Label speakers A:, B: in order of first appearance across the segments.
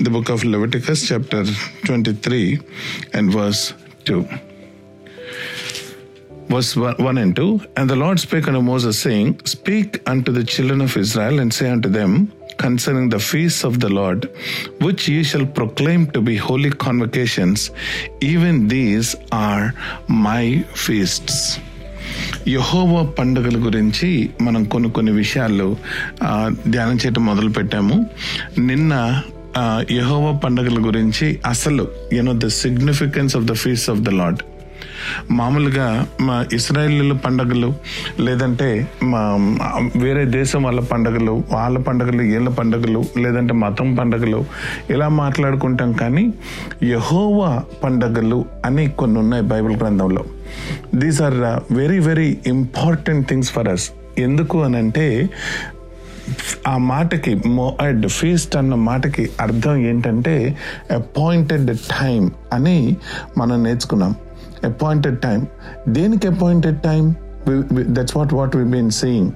A: the book of Leviticus, chapter 23, and verse 2. Verse 1 and 2 And the Lord spake unto Moses, saying, Speak unto the children of Israel, and say unto them, concerning the feasts of the Lord, which ye shall proclaim to be holy convocations, even these are my feasts. యహోవా పండుగల గురించి మనం కొన్ని కొన్ని విషయాలు ధ్యానం చేయటం మొదలు పెట్టాము నిన్న యహోవా పండుగల గురించి అసలు you know the significance of the feast of the Lord మామూలుగా మా ఇస్రాయేల్ పండగలు లేదంటే మా వేరే దేశం వాళ్ళ పండగలు వాళ్ళ పండగలు వీళ్ళ పండగలు లేదంటే మతం పండగలు ఇలా మాట్లాడుకుంటాం కానీ యహోవా పండగలు అని కొన్ని ఉన్నాయి బైబిల్ గ్రంథంలో. These are very very important things for us ఎందుకు అని అంటే ఆ మాటకి మోఅడ్ ఫీస్ట్ అన్న మాటకి అర్థం ఏంటంటే అపాయింటెడ్ టైం అని మనం నేర్చుకున్నాం. అపాయింటెడ్ టైం దేనికి appointed time that's what what we been seeing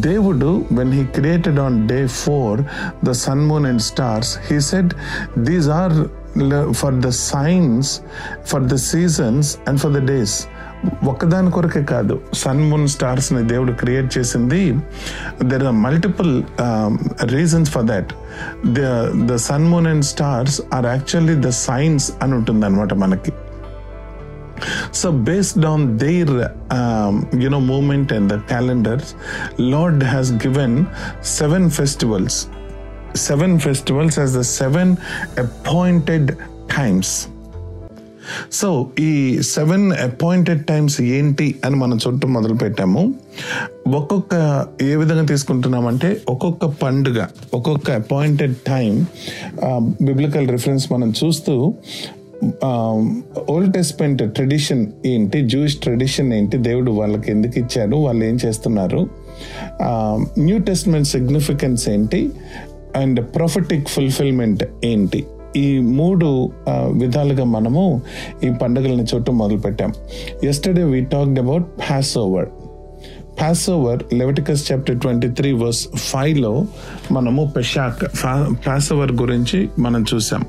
A: దేవుడు when he created on day four the sun moon and stars he said these are for the signs for the seasons and for the days ఒక్కదాని కొరకే కాదు sun moon స్టార్స్ని దేవుడు create చేసింది there are multiple reasons for that the the sun moon and stars are actually the signs అని ఉంటుంది అనమాట మనకి so based on their you know movement and the calendars Lord has given seven festivals seven festivals as the seven appointed times so ఈ seven appointed times ఏంటి అని మనం చుట్టూ మొదలు పెట్టాము ఒక్కొక్క ఏ విధంగా తీసుకుంటున్నామంటే ఒక్కొక్క పండుగ ఒక్కొక్క అపాయింటెడ్ టైం బిబ్లికల్ రిఫరెన్స్ మనం చూస్తూ ఓల్డ్ టెస్ట్మెంట్ ట్రెడిషన్ ఏంటి జూయిష్ ట్రెడిషన్ ఏంటి దేవుడు వాళ్ళకి ఎందుకు ఇచ్చాడు వాళ్ళు ఏం చేస్తున్నారు న్యూ టెస్ట్మెంట్ సిగ్నిఫికెన్స్ ఏంటి అండ్ ప్రొఫెటిక్ ఫుల్ఫిల్మెంట్ ఏంటి. ఈ మూడు విధాలుగా మనము ఈ పండుగలను చూడటం మొదలు పెట్టాం yesterday we talked about passover passover Leviticus chapter twenty three verse ఫైవ్లో మనము పెషాక్ పాస్ ఓవర్ గురించి మనం చూసాం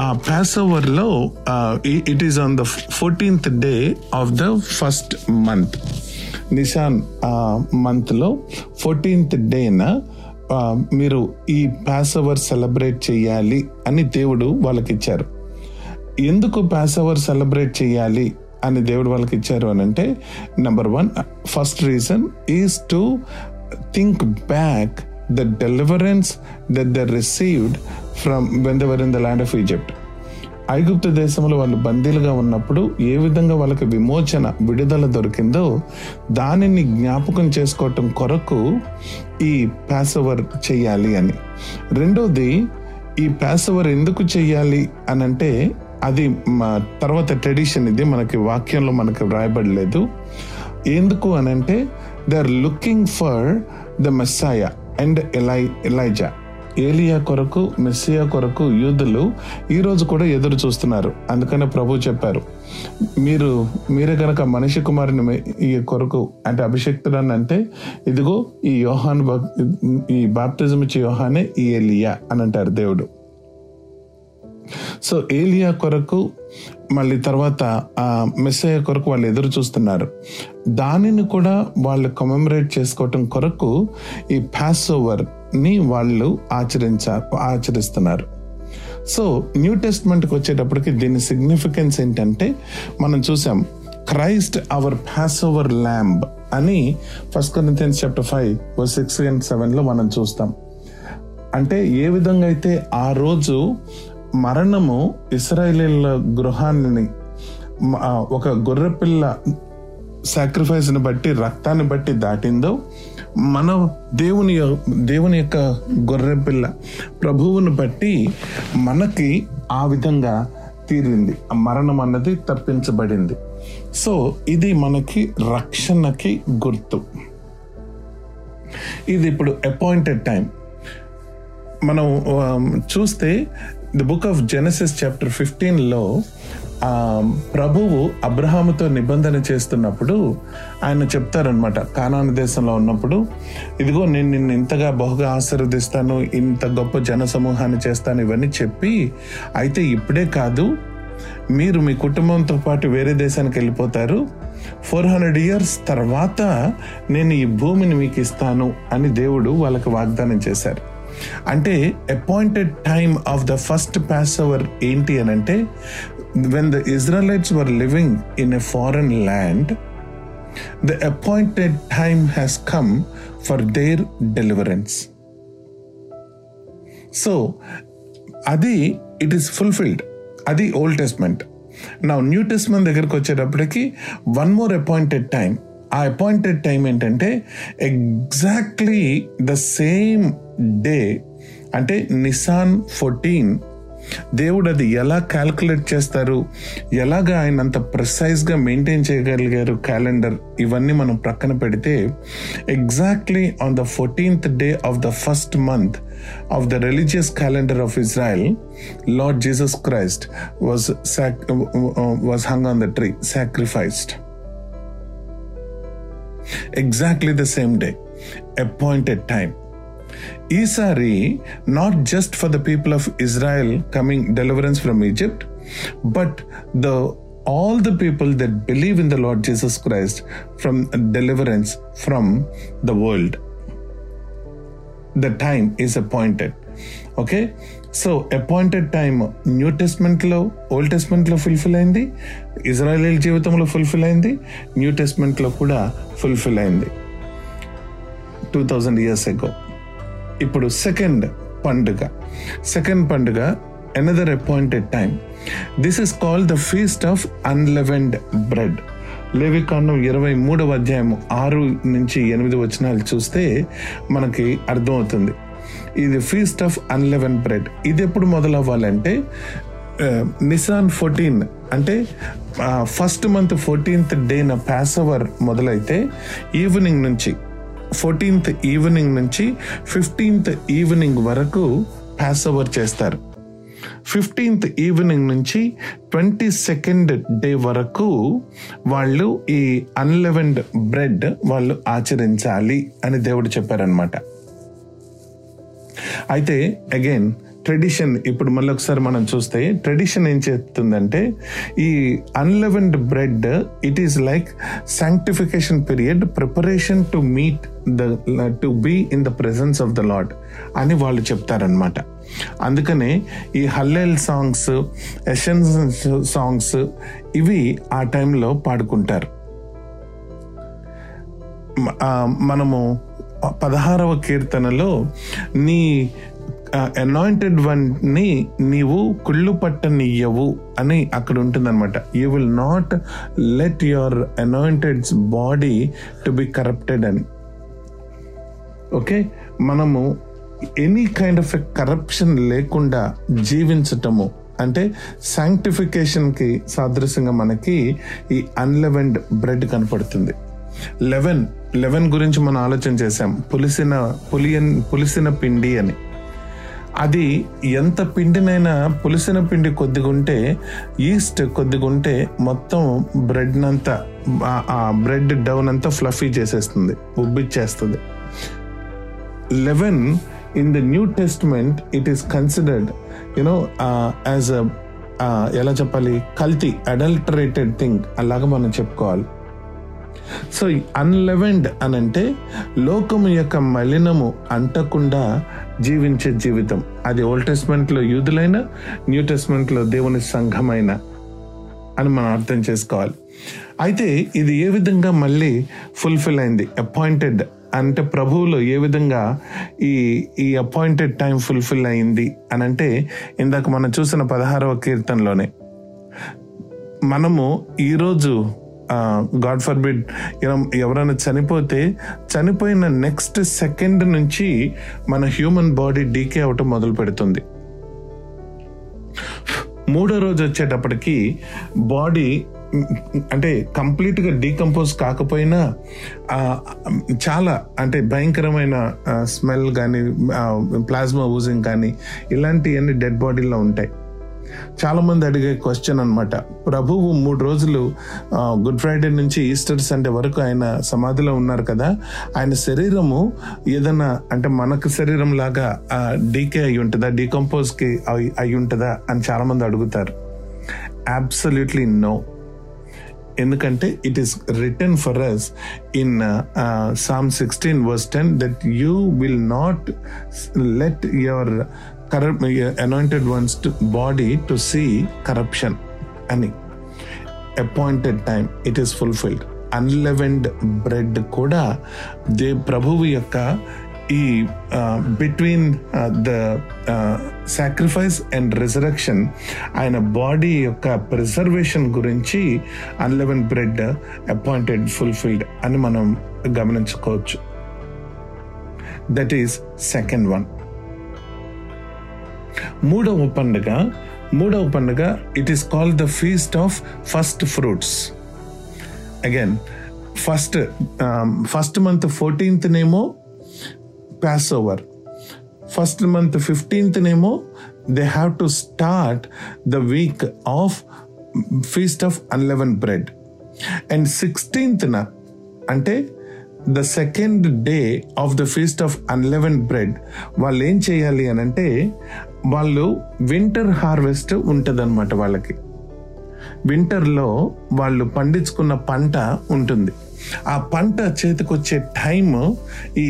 A: ఆ ప్యాస్ ఓవర్లో it is on the fourteenth day of the first month Nisan మంత్లో ఫోర్టీన్త్ డేన మీరు ఈ పాస్ ఓవర్ సెలబ్రేట్ చేయాలి అని దేవుడు వాళ్ళకి ఇచ్చారు ఎందుకు పాస్ ఓవర్ సెలబ్రేట్ చేయాలి అని దేవుడు వాళ్ళకి ఇచ్చారు అని అంటే number one first reason is to think back the deliverance that they received from when they were in the land of Egypt ఐగుప్తు దేశంలో వాళ్ళు బందీలుగా ఉన్నప్పుడు ఏ విధంగా వాళ్ళకి విమోచన విడుదల దొరికిందో దానిని జ్ఞాపకం చేసుకోవటం కొరకు ఈ ప్యాసవర్ చేయాలి అని. రెండోది ఈ ప్యాసవర్ ఎందుకు చెయ్యాలి అని అంటే అది మా తర్వాత ట్రెడిషన్ ఇది మనకి వాక్యంలో మనకి వ్రాయబడలేదు. ఎందుకు అని అంటే they are looking for the Messiah and Eli Elijah ఏలియా కొరకు మెస్సియా కొరకు యూదులు ఈ రోజు కూడా ఎదురు చూస్తున్నారు. అందుకనే ప్రభు చెప్పారు మీరు మీరే గనక మనిషి కుమారుని ఈ కొరకు అంటే అభిషక్తుడని అంటే ఇదిగో ఈ యోహాన్ ఈ బాప్టిజం ఇచ్చే యోహానే ఈ ఏలియా అని అంటారు దేవుడు. సో ఏలియా కొరకు మళ్ళీ తర్వాత ఆ మెస్సయ్య కొరకు వాళ్ళు ఎదురు చూస్తున్నారు. దానిని కూడా వాళ్ళు కమెమరేట్ చేసుకోవటం కొరకు ఈ పాస్ ఓవర్ ని వాళ్ళు ఆచరించ ఆచరిస్తున్నారు. సో న్యూ టెస్ట్మెంట్కి వచ్చేటప్పటికి దీని సిగ్నిఫికెన్స్ ఏంటంటే మనం చూసాం Christ our pass over lamb అని first Corinthians chapter five six and సెవెన్లో మనం చూస్తాం. అంటే ఏ విధంగా అయితే ఆ రోజు మరణము ఇస్రాయేలీల గృహాన్ని ఒక గొర్రెపిల్ల సాక్రిఫైస్ని బట్టి రక్తాన్ని బట్టి దాటిందో మన దేవుని దేవుని యొక్క గొర్రె పిల్ల ప్రభువును బట్టి మనకి ఆ విధంగా తీరింది. ఆ మరణం అన్నది తప్పించబడింది. సో ఇది మనకి రక్షణకి గుర్తు. ఇది ఇప్పుడు అపాయింటెడ్ టైం మనం చూస్తే the book of Genesis chapter ఫిఫ్టీన్లో ప్రభువు అబ్రహాముతో నిబంధన చేస్తున్నప్పుడు ఆయన చెప్తారనమాట కానాను దేశంలో ఉన్నప్పుడు ఇదిగో నేను నిన్ను ఇంతగా బహుగా ఆశీర్వదిస్తాను ఇంత గొప్ప జన సమూహాన్ని చేస్తాను ఇవన్నీ చెప్పి అయితే ఇప్పుడే కాదు మీరు మీ కుటుంబంతో పాటు వేరే దేశానికి వెళ్ళిపోతారు ఫోర్ హండ్రెడ్ ఇయర్స్ తర్వాత నేను ఈ భూమిని మీకు ఇస్తాను అని దేవుడు వాళ్ళకి వాగ్దానం చేశారు. అంటే appointed time of the first Passover ఏంటి అని అంటే when the Israelites were living in a foreign land the appointed time has come for their deliverance so అది ఇట్ ఈస్ ఫుల్ఫిల్డ్ అది ఓల్డ్ టెస్ట్మెంట్ నా న్యూ టెస్ట్మెంట్ దగ్గరికి వచ్చేటప్పటికి one more appointed time ఆ appointed time ఏంటంటే exactly the same day అంటే Nisan fourteen దేవుడు అది ఎలా క్యాల్కులేట్ చేస్తారు? ఎలాగ ఆయన అంత ప్రిసైజ్గా మెయింటైన్ చేయగలిగారు క్యాలెండర్ ఇవన్నీ మనం ప్రక్కన పెడితే exactly on the fourteenth day of the first month of the religious calendar of Israel Lord Jesus Christ was was hung on the tree sacrificed exactly the same day appointed time ఈసారి not just for the people of Israel coming deliverance from Egypt but the all the people that believe in the Lord Jesus Christ from deliverance from the world the time is appointed okay so appointed time new టెస్ట్మెంట్లో old టెస్ట్మెంట్లో fulfil అయింది Israeli జీవితంలో fulfil అయింది new టెస్ట్మెంట్లో కూడా fulfil అయింది. Two thousand years ago ఇప్పుడు second పండుగ. Second పండుగ another appointed time this is called the feast of unleavened bread లేవికాండం ఇరవై మూడవ అధ్యాయం ఆరు నుంచి ఎనిమిది వచనాలు చూస్తే మనకి అర్థమవుతుంది. ఇది ఫీస్ట్ ఆఫ్ అన్లెవెన్ బ్రెడ్ ఇది ఎప్పుడు మొదలవ్వాలంటే నిసాన్ ఫోర్టీన్ అంటే ఫస్ట్ మంత్ ఫోర్టీన్త్ డేన పాస్ ఓవర్ మొదలైతే ఈవినింగ్ నుంచి. ఫోర్టీన్త్ ఈవినింగ్ నుంచి ఫిఫ్టీన్త్ ఈవినింగ్ వరకు పాస్ ఓవర్ చేస్తారు. ఫిఫ్టీన్త్ ఈవినింగ్ నుంచి ట్వంటీ సెకండ్ డే వరకు వాళ్ళు ఈ అన్లెవెండ్ బ్రెడ్ వాళ్ళు ఆచరించాలి అని దేవుడు చెప్పారనమాట అయితే అగైన్ ట్రెడిషన్ ఇప్పుడు మళ్ళీ ఒకసారి మనం చూస్తే ట్రెడిషన్ ఏం చెప్తుందంటే ఈ unleavened bread it is like sanctification period preparation to meet the to be in the presence of the Lord అని వాళ్ళు చెప్తారనమాట అందుకనే ఈ హల్లెల్ సాంగ్స్ ఎషన్స్ సాంగ్స్ ఇవి ఆ టైంలో పాడుకుంటారు. మనము పదహారవ కీర్తనలో నీ అనాయింటెడ్ వన్ని నీవు కుళ్ళు పట్టనియ్యవు అని అక్కడ ఉంటుందన్నమాట. You will not let your anointed's body to be corrupted అని. ఓకే మనము any kind of a corruption లేకుండా జీవించటము. అంటే సాంక్టిఫికేషన్కి సాదృశ్యంగా మనకి ఈ అన్లెవెండ్ బ్రెడ్ కనపడుతుంది. లెవెన్ లెవెన్ గురించి మనం ఆలోచన చేసాం పులిసిన పులియన్ పులిసిన పిండి అని. అది ఎంత పిండినైనా పులిసిన పిండి కొద్దిగా ఉంటే ఈస్ట్ కొద్దిగా ఉంటే మొత్తం బ్రెడ్ అంతా ఆ బ్రెడ్ డౌన్ అంతా ఫ్లఫీ చేసేస్తుంది ఉబ్బిచ్చేస్తుంది. Leaven in the New Testament it is considered you know as ఎలా చెప్పాలి? కల్తీ అడల్టరేటెడ్ థింగ్ అలాగా మనం చెప్పుకోవాలి. సో అన్లెవెండ్ అని అంటే లోకము యొక్క మలినము అంటకుండా జీవించే జీవితం. అది ఓల్డ్ టెస్ట్మెంట్ యూదులైన న్యూ టెస్ట్మెంట్లో దేవుని సంఘమైన అని మనం అర్థం చేసుకోవాలి. అయితే ఇది ఏ విధంగా మళ్ళీ ఫుల్ఫిల్ అయింది? అపాయింటెడ్ అంటే ప్రభువులో ఏ విధంగా ఈ ఈ అపాయింటెడ్ టైం ఫుల్ఫిల్ అయింది అని అంటే ఇందాక మనం చూసిన పదహారవ కీర్తనలోనే. మనము ఈరోజు గాడ్ ఫర్బిడ్ ఎవరైనా చనిపోతే చనిపోయిన నెక్స్ట్ సెకండ్ నుంచి మన హ్యూమన్ బాడీ డీకే అవటం మొదలు పెడుతుంది. మూడో రోజు వచ్చేటప్పటికి బాడీ అంటే కంప్లీట్గా డీకంపోజ్ కాకపోయినా చాలా అంటే భయంకరమైన స్మెల్ కానీ ప్లాస్మా ఊజింగ్ కానీ ఇలాంటివన్నీ డెడ్ బాడీలో ఉంటాయి. చాలామంది అడిగే క్వశ్చన్ అనమాట ప్రభువు మూడు రోజులు గుడ్ ఫ్రైడే నుంచి ఈస్టర్ సండే వరకు ఆయన సమాధిలో ఉన్నారు కదా. ఆయన శరీరము ఏదైనా అంటే మనకు శరీరం లాగా డీకే అయి ఉంటుందా? డీకంపోజ్కి అయి అయి ఉంటుందా? అని చాలామంది అడుగుతారు. అబ్సల్యూట్లీ నో ఎందుకంటే it is return for us in Psalm sixteen verse ten that you will not let your corrupt anointed ones to body to see corruption అని. Appointed time it is fulfilled unleavened bread కూడా they ప్రభువు యొక్క ఈ between the sacrifice and resurrection ఆయన body యొక్క preservation గురించి unleavened bread appointed fulfilled అని మనం గమనించుకోవచ్చు. దట్ ఈస్ సెకండ్ వన్ మూడవ పండుగ మూడవ పండుగ it is called the feast of first fruits again first first month fourteenth నేమో pass over first month fifteenth నేమో they have to start the week of feast of unleaven bread and సిక్స్టీన్త్న అంటే the second day of the feast of unleaven bread వాళ్ళు ఏం చేయాలి అని అంటే వాళ్ళు winter harvest ఉంటుందన్నమాట వాళ్ళకి. వింటర్లో వాళ్ళు పండించుకున్న పంట ఉంటుంది. ఆ పంట చేతికొచ్చే టైం ఈ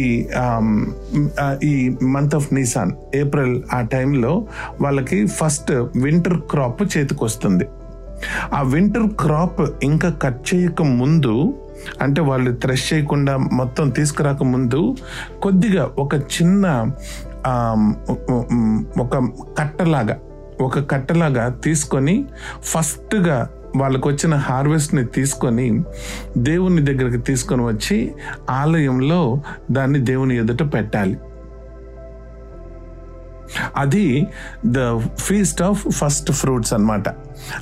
A: ఈ మంత్ ఆఫ్ నిసాన్ ఏప్రిల్ ఆ టైంలో వాళ్ళకి ఫస్ట్ వింటర్ క్రాప్ చేతికొస్తుంది. ఆ వింటర్ క్రాప్ ఇంకా కట్ చేయక ముందు అంటే వాళ్ళు థ్రెష్ చేయకుండా మొత్తం తీసుకురాక ముందు కొద్దిగా ఒక చిన్న ఒక కట్టలాగా ఒక కట్టలాగా తీసుకొని ఫస్ట్గా వాళ్ళకు వచ్చిన హార్వెస్ట్ని తీసుకొని దేవుని దగ్గరికి తీసుకొని వచ్చి ఆలయంలో దాన్ని దేవుని ఎదుట పెట్టాలి. అది the feast of first fruits అన్నమాట.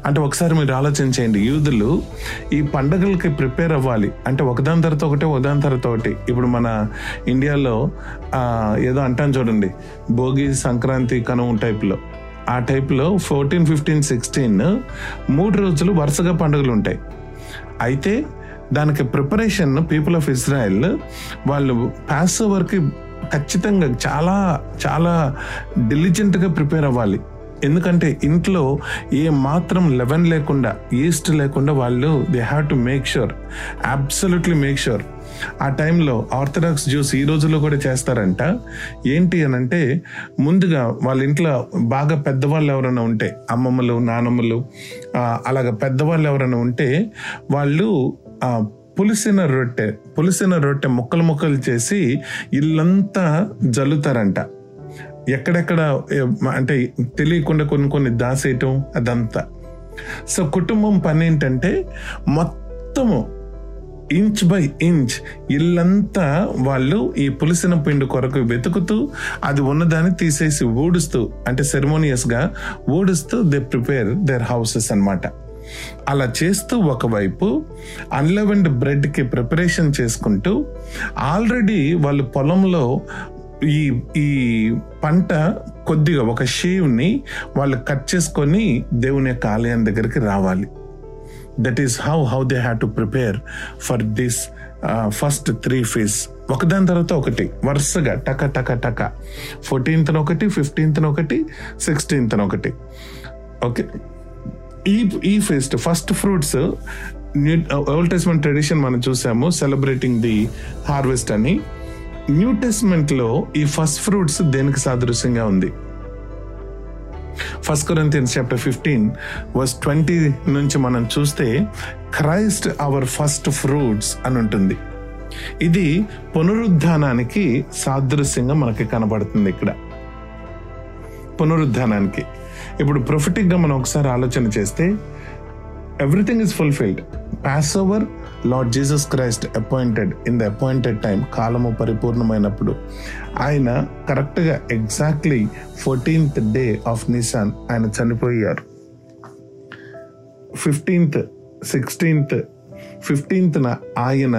A: అంటే ఒకసారి మీరు ఆలోచన చేయండి. యూదులు ఈ పండగలకి ప్రిపేర్ అవ్వాలి. అంటే ఒకదాని తర్వాత ఒకటి ఒకదాని తర్వాత ఒకటి. ఇప్పుడు మన ఇండియాలో ఏదో అంటాం చూడండి. భోగి సంక్రాంతి కనుమ టైప్లో ఆ టైప్లో ఫోర్టీన్ ఫిఫ్టీన్ సిక్స్టీన్ మూడు రోజులు వరుసగా పండుగలు ఉంటాయి. అయితే దానికి ప్రిపరేషన్ పీపుల్ ఆఫ్ ఇజ్రాయెల్ వాళ్ళు పాస్ ఓవర్కి ఖచ్చితంగా చాలా చాలా డిలిజెంట్గా ప్రిపేర్ అవ్వాలి. ఎందుకంటే ఇంట్లో ఏ మాత్రం లెవెన్ లేకుండా ఈస్ట్ లేకుండా వాళ్ళు they have to make sure absolutely make sure ఆ టైంలో ఆర్థడాక్స్ జ్యూస్ ఈ రోజుల్లో కూడా చేస్తారంట. ఏంటి అని అంటే ముందుగా వాళ్ళ ఇంట్లో బాగా పెద్దవాళ్ళు ఎవరైనా ఉంటే అమ్మమ్మలు నానమ్మలు అలాగ పెద్దవాళ్ళు ఎవరైనా ఉంటే వాళ్ళు పులిసిన రొట్టె పులిసిన రొట్టె ముక్కలు ముక్కలు చేసి ఇల్లంతా జల్లుతారంట. ఎక్కడెక్కడ అంటే తెలియకుండా కొన్ని కొన్ని దాసేయటం అదంతా. సో కుటుంబం పని ఏంటంటే మొత్తము ఇంచ్ బై ఇంచ్ ఇల్లంతా వాళ్ళు ఈ పులిసిన పిండి కొరకు వెతుకుతూ అది ఉన్నదాన్ని తీసేసి ఊడుస్తూ అంటే సెరమోనియస్గా ఊడుస్తూ దే ప్రిపేర్ దేర్ హౌసెస్ అనమాట అలా చేస్తూ ఒకవైపు అన్లెవెండ్ బ్రెడ్కి ప్రిపరేషన్ చేసుకుంటూ ఆల్రెడీ వాళ్ళు పొలంలో ఈ ఈ పంట కొద్దిగా ఒక షేవ్ని వాళ్ళు కట్ చేసుకొని దేవుని యొక్క ఆలయం దగ్గరికి రావాలి. That is how how they have to prepare for this first three phase ఒకదాని తర్వాత ఒకటి వరుసగా టక టక టక. ఫోర్టీన్త్ ఒకటి ఫిఫ్టీన్త్ ఒకటి సిక్స్టీన్త్ ఒకటి. ఓకే ఈ ఈ feast first fruits Old Testament tradition మనం చూసాము సెలబ్రేటింగ్ ది హార్వెస్ట్ అని. న్యూ టెస్ట్మెంట్లో ఈ ఫస్ట్ ఫ్రూట్స్ దేనికి సాదృశ్యంగా ఉంది? First Corinthians chapter fifteen verse twenty నుంచి మనం చూస్తే క్రైస్ట్ అవర్ ఫస్ట్ ఫ్రూట్స్ అని ఉంటుంది. ఇది పునరుద్ధానానికి సాదృశ్యంగా మనకి కనబడుతుంది ఇక్కడ. పునరుద్ధానానికి. ఇప్పుడు ప్రొఫిటిక్గా మనం ఒకసారి ఆలోచన చేస్తే everything is fulfilled Passover Lord Jesus Christ appointed in the appointed time కాలము పరిపూర్ణమైనప్పుడు ఆయన కరెక్ట్గా exactly fourteenth day of Nisan ఆయన చనిపోయారు. ఫిఫ్టీన్త్ సిక్స్టీన్త్ ఫిఫ్టీన్త్న ఆయన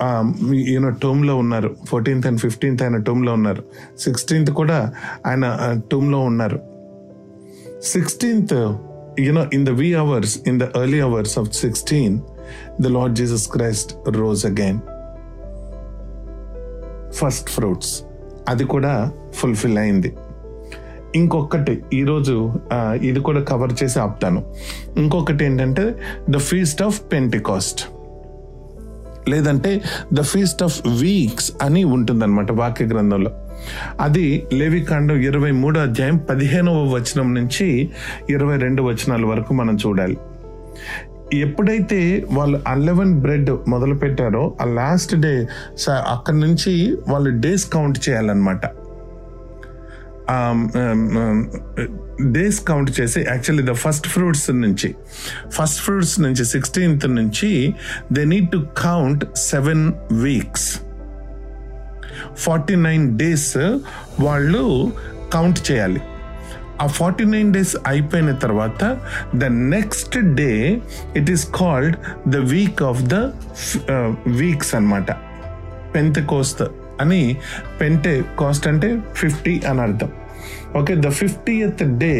A: um, యూనో టూమ్లో ఉన్నారు. ఫోర్టీన్త్ అండ్ ఫిఫ్టీన్త్ ఆయన టూమ్లో ఉన్నారు. సిక్స్టీన్త్ కూడా ఆయన uh, టూమ్లో ఉన్నారు. Sixteenth you know in the wee hours in the early hours of sixteen the Lord Jesus Christ rose again first fruits అది కూడా ఫుల్ఫిల్ అయింది. ఇంకొకటి ఈరోజు ఇది కూడా కవర్ చేసి ఆపుతాను. ఇంకొకటి ఏంటంటే ద ఫీస్ట్ ఆఫ్ పెంటికాస్ట్ లేదంటే ద ఫీస్ట్ ఆఫ్ వీక్స్ అని ఉంటుందన్నమాట వాక్య గ్రంథంలో. అది లేవికాండం ఇరవై మూడో అధ్యాయం పదిహేనవ వచనం నుంచి ఇరవై రెండు వచనాల వరకు మనం చూడాలి. ఎప్పుడైతే వాళ్ళు అలెవెన్ బ్రెడ్ మొదలు పెట్టారో ఆ లాస్ట్ డే అక్కడి నుంచి వాళ్ళు డేస్ కౌంట్ చేయాలన్నమాట. డేస్ కౌంట్ చేసి యాక్చువల్లీ ద ఫస్ట్ ఫ్రూట్స్ నుంచి ఫస్ట్ ఫ్రూట్స్ నుంచి సిక్స్టీన్త్ నుంచి they need to count seven weeks forty nine days వాళ్ళు కౌంట్ చేయాలి. ఆ ఫార్టీ నైన్ డేస్ అయిపోయిన తర్వాత the next day it is called the week of the weeks అన్నమాట. పెంత Coast అని పెంటే కాస్ట్ అంటే ఫిఫ్టీ అని అర్థం. Okay the fiftieth day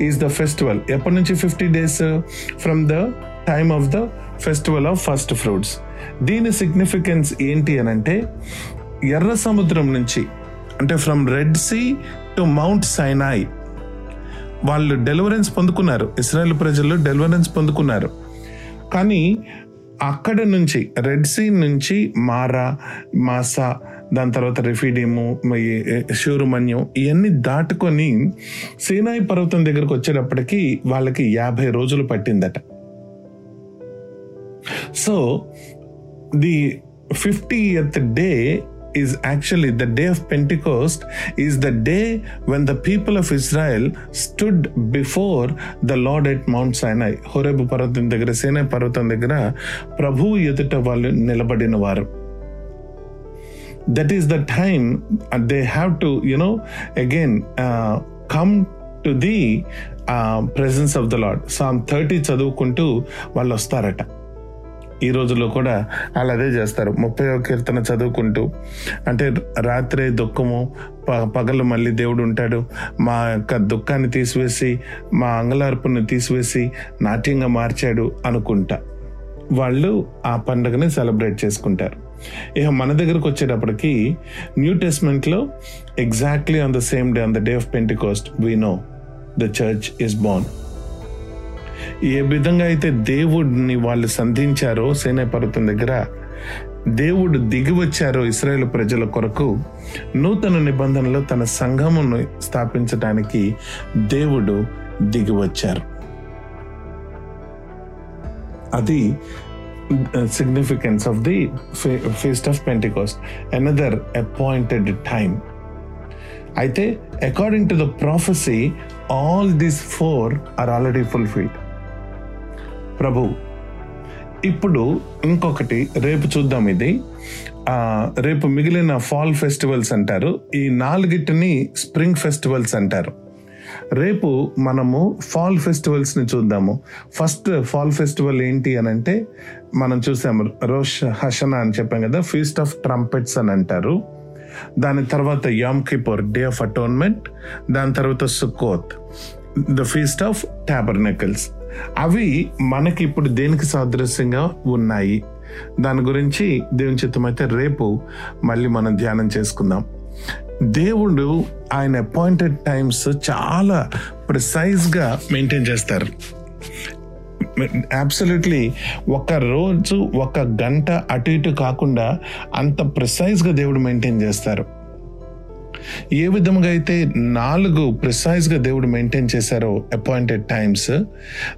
A: is the festival ఎప్పటి నుంచి fifty days from the time of the festival of first fruits దీని significance ఏంటి అని అంటే ఎర్ర సముద్రం నుంచి అంటే from Red Sea to Mount Sinai వాళ్ళు డెలివరెన్స్ పొందుకున్నారు. ఇస్రాయల్ ప్రజలు డెలివరెన్స్ పొందుకున్నారు. కానీ అక్కడ నుంచి రెడ్ సీ నుంచి మారా మాసా దాని తర్వాత రిఫిడీము శూరుమన్యం ఇవన్నీ దాటుకొని సీనాయి పర్వతం దగ్గరకు వచ్చేటప్పటికి వాళ్ళకి యాభై రోజులు పట్టిందట. So the fiftieth day is actually the day of Pentecost is the day when the people of Israel stood before the Lord at Mount Sinai. హోరేబు పర్వతం దగ్గర సేనై పర్వతం దగ్గర ప్రభువు ఎదుట వాళ్ళు నిలబడిన వారు that is the time they have to you know again come to the presence of the Lord Psalm thirty చదువుకుంటూ వాళ్ళు వస్తారట ఈ రోజుల్లో కూడా వాళ్ళు అదే చేస్తారు. ముప్పై కీర్తన చదువుకుంటూ అంటే రాత్రే దుఃఖము ప- పగలు మళ్ళీ దేవుడు ఉంటాడు. మా యొక్క దుఃఖాన్ని తీసివేసి మా అంగలార్పును తీసివేసి నాట్యంగా మార్చాడు అనుకుంటా. వాళ్ళు ఆ పండుగని సెలబ్రేట్ చేసుకుంటారు. ఇక మన దగ్గరకు వచ్చేటప్పటికి new టెస్ట్మెంట్లో exactly on the same day on the day of Pentecost we know the church is born ఏ విధంగా అయితే దేవుడిని వాళ్ళు సంధించారో సేనే పర్వతం దగ్గర దేవుడు దిగి వచ్చారో ఇస్రాయేల్ ప్రజల కొరకు నూతన నిబంధనలో తన సంఘమును స్థాపించడానికి దేవుడు దిగి వచ్చారు. అది significance of the feast of Pentecost another appointed time అయితే according to the prophecy all these four are already fulfilled ప్రభు ఇప్పుడు ఇంకొకటి రేపు చూద్దాం ఇది. రేపు మిగిలిన ఫాల్ ఫెస్టివల్స్ అంటారు ఈ నాలుగిటిని స్ప్రింగ్ ఫెస్టివల్స్ అంటారు. రేపు మనము ఫాల్ ఫెస్టివల్స్ని చూద్దాము. ఫస్ట్ ఫాల్ ఫెస్టివల్ ఏంటి అని అంటే మనం చూసాము రోష్ హషనా అని చెప్పాం కదా ఫీస్ట్ ఆఫ్ ట్రంపెట్స్ అని అంటారు. దాని తర్వాత Yom Kippur day of atonement దాని తర్వాత Sukkot the feast of tabernacles అవి మనకి ఇప్పుడు దేనికి సాదృశ్యంగా ఉన్నాయి? దాని గురించి దేవుని చిత్తమైతే రేపు మళ్ళీ మనం ధ్యానం చేసుకుందాం. దేవుడు ఆయన అపాయింటెడ్ టైమ్స్ చాలా ప్రిసైజ్గా మెయింటైన్ చేస్తారు. అబ్సల్యూట్లీ ఒక రోజు ఒక గంట అటు ఇటు కాకుండా అంత ప్రిసైజ్గా దేవుడు మెయింటైన్ చేస్తారు. ఏ విధంగా అయితే నాలుగు ప్రిసైజ్గా దేవుడు మెయింటైన్ చేశారో appointed times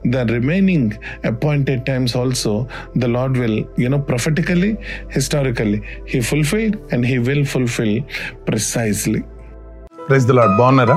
A: the remaining appointed times also the Lord will you know prophetically historically he fulfilled and he will fulfil precisely praise the Lord బాగున్నారా?